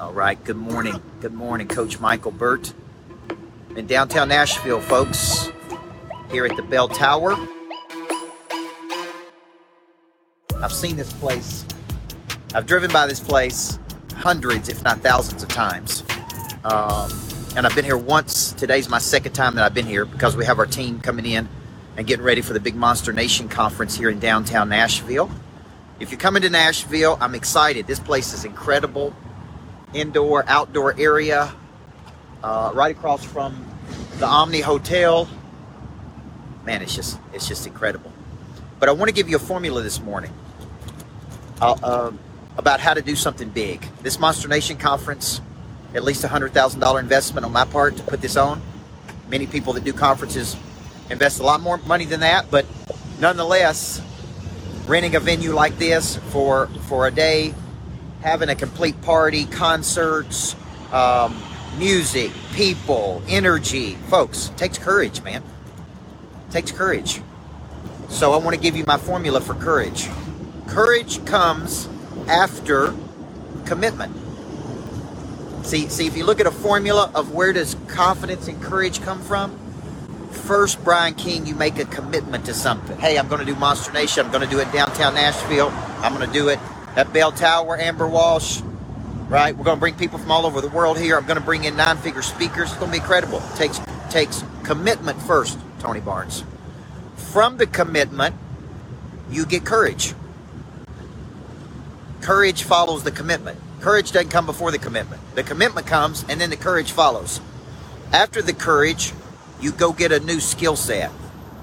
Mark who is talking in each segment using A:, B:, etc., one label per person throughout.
A: All right, good morning. Good morning, Coach Michael Burt. In downtown Nashville, folks, here at the Bell Tower. I've seen this place. I've driven by this place hundreds, if not thousands of times. Um, and I've been here once. Today's my second time that I've been here because we have our team coming in and getting ready for the Big Monster Nation conference here in downtown Nashville. If you're coming to Nashville, I'm excited. This place is incredible indoor outdoor area uh, right across from the Omni Hotel. Man, it's just it's just incredible. But I want to give you a formula this morning uh, uh, about how to do something big. This Monster Nation conference, at least a hundred thousand dollar investment on my part to put this on. Many people that do conferences invest a lot more money than that, but nonetheless, renting a venue like this for for a day having a complete party, concerts, um, music, people, energy. Folks, takes courage, man. takes courage. So I want to give you my formula for courage. Courage comes after commitment. See, see, if you look at a formula of where does confidence and courage come from, first, Brian King, you make a commitment to something. Hey, I'm going to do Monster Nation. I'm going to do it downtown Nashville. I'm going to do it at Bell Tower, Amber Walsh, right? We're going to bring people from all over the world here. I'm going to bring in nine-figure speakers. It's going to be incredible. It takes takes commitment first, Tony Barnes. From the commitment, you get courage. Courage follows the commitment. Courage doesn't come before the commitment. The commitment comes and then the courage follows. After the courage, you go get a new skill set.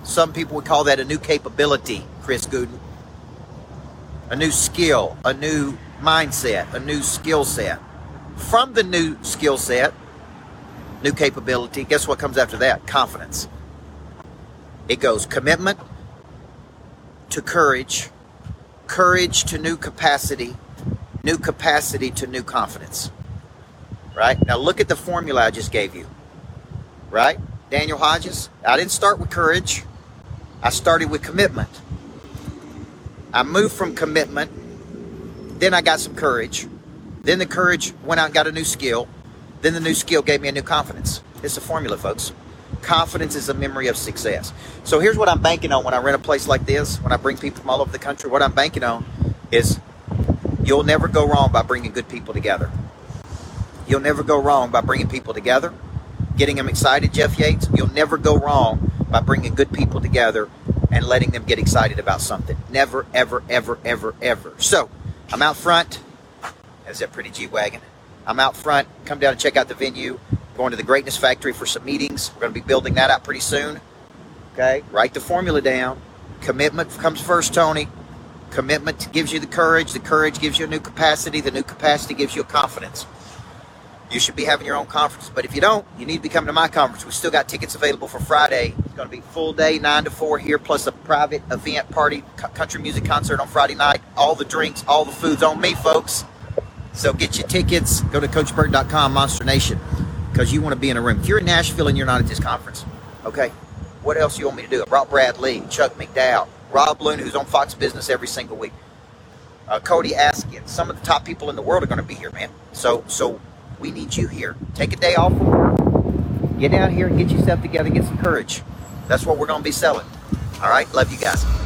A: Some people would call that a new capability, Chris Gooden a new skill, a new mindset, a new skill set. From the new skill set, new capability, guess what comes after that? Confidence. It goes commitment to courage, courage to new capacity, new capacity to new confidence. Right? Now look at the formula I just gave you. Right? Daniel Hodges, I didn't start with courage. I started with commitment. I moved from commitment. Then I got some courage. Then the courage went out and got a new skill. Then the new skill gave me a new confidence. It's a formula, folks. Confidence is a memory of success. So here's what I'm banking on when I rent a place like this, when I bring people from all over the country. What I'm banking on is you'll never go wrong by bringing good people together. You'll never go wrong by bringing people together, getting them excited, Jeff Yates. You'll never go wrong by bringing good people together and letting them get excited about something. Never, ever, ever, ever, ever. So I'm out front. That's that pretty G Wagon? I'm out front. Come down and check out the venue. Going to the Greatness Factory for some meetings. We're going to be building that out pretty soon. Okay? Write the formula down. Commitment comes first, Tony. Commitment gives you the courage. The courage gives you a new capacity. The new capacity gives you a confidence you should be having your own conference. But if you don't, you need to be coming to my conference. We still got tickets available for Friday. It's going to be full day, 9 to 4 here, plus a private event party, country music concert on Friday night. All the drinks, all the food's on me, folks. So get your tickets. Go to CoachBurt.com, Monster Nation, because you want to be in a room. If you're in Nashville and you're not at this conference, okay, what else you want me to do? Rob Bradley, Chuck McDowell, Rob Loon, who's on Fox Business every single week. Uh, Cody Askin, some of the top people in the world are going to be here, man. So, so we need you here. Take a day off from work. Get down here and get yourself together. Get some courage. That's what we're going to be selling. All right. Love you guys.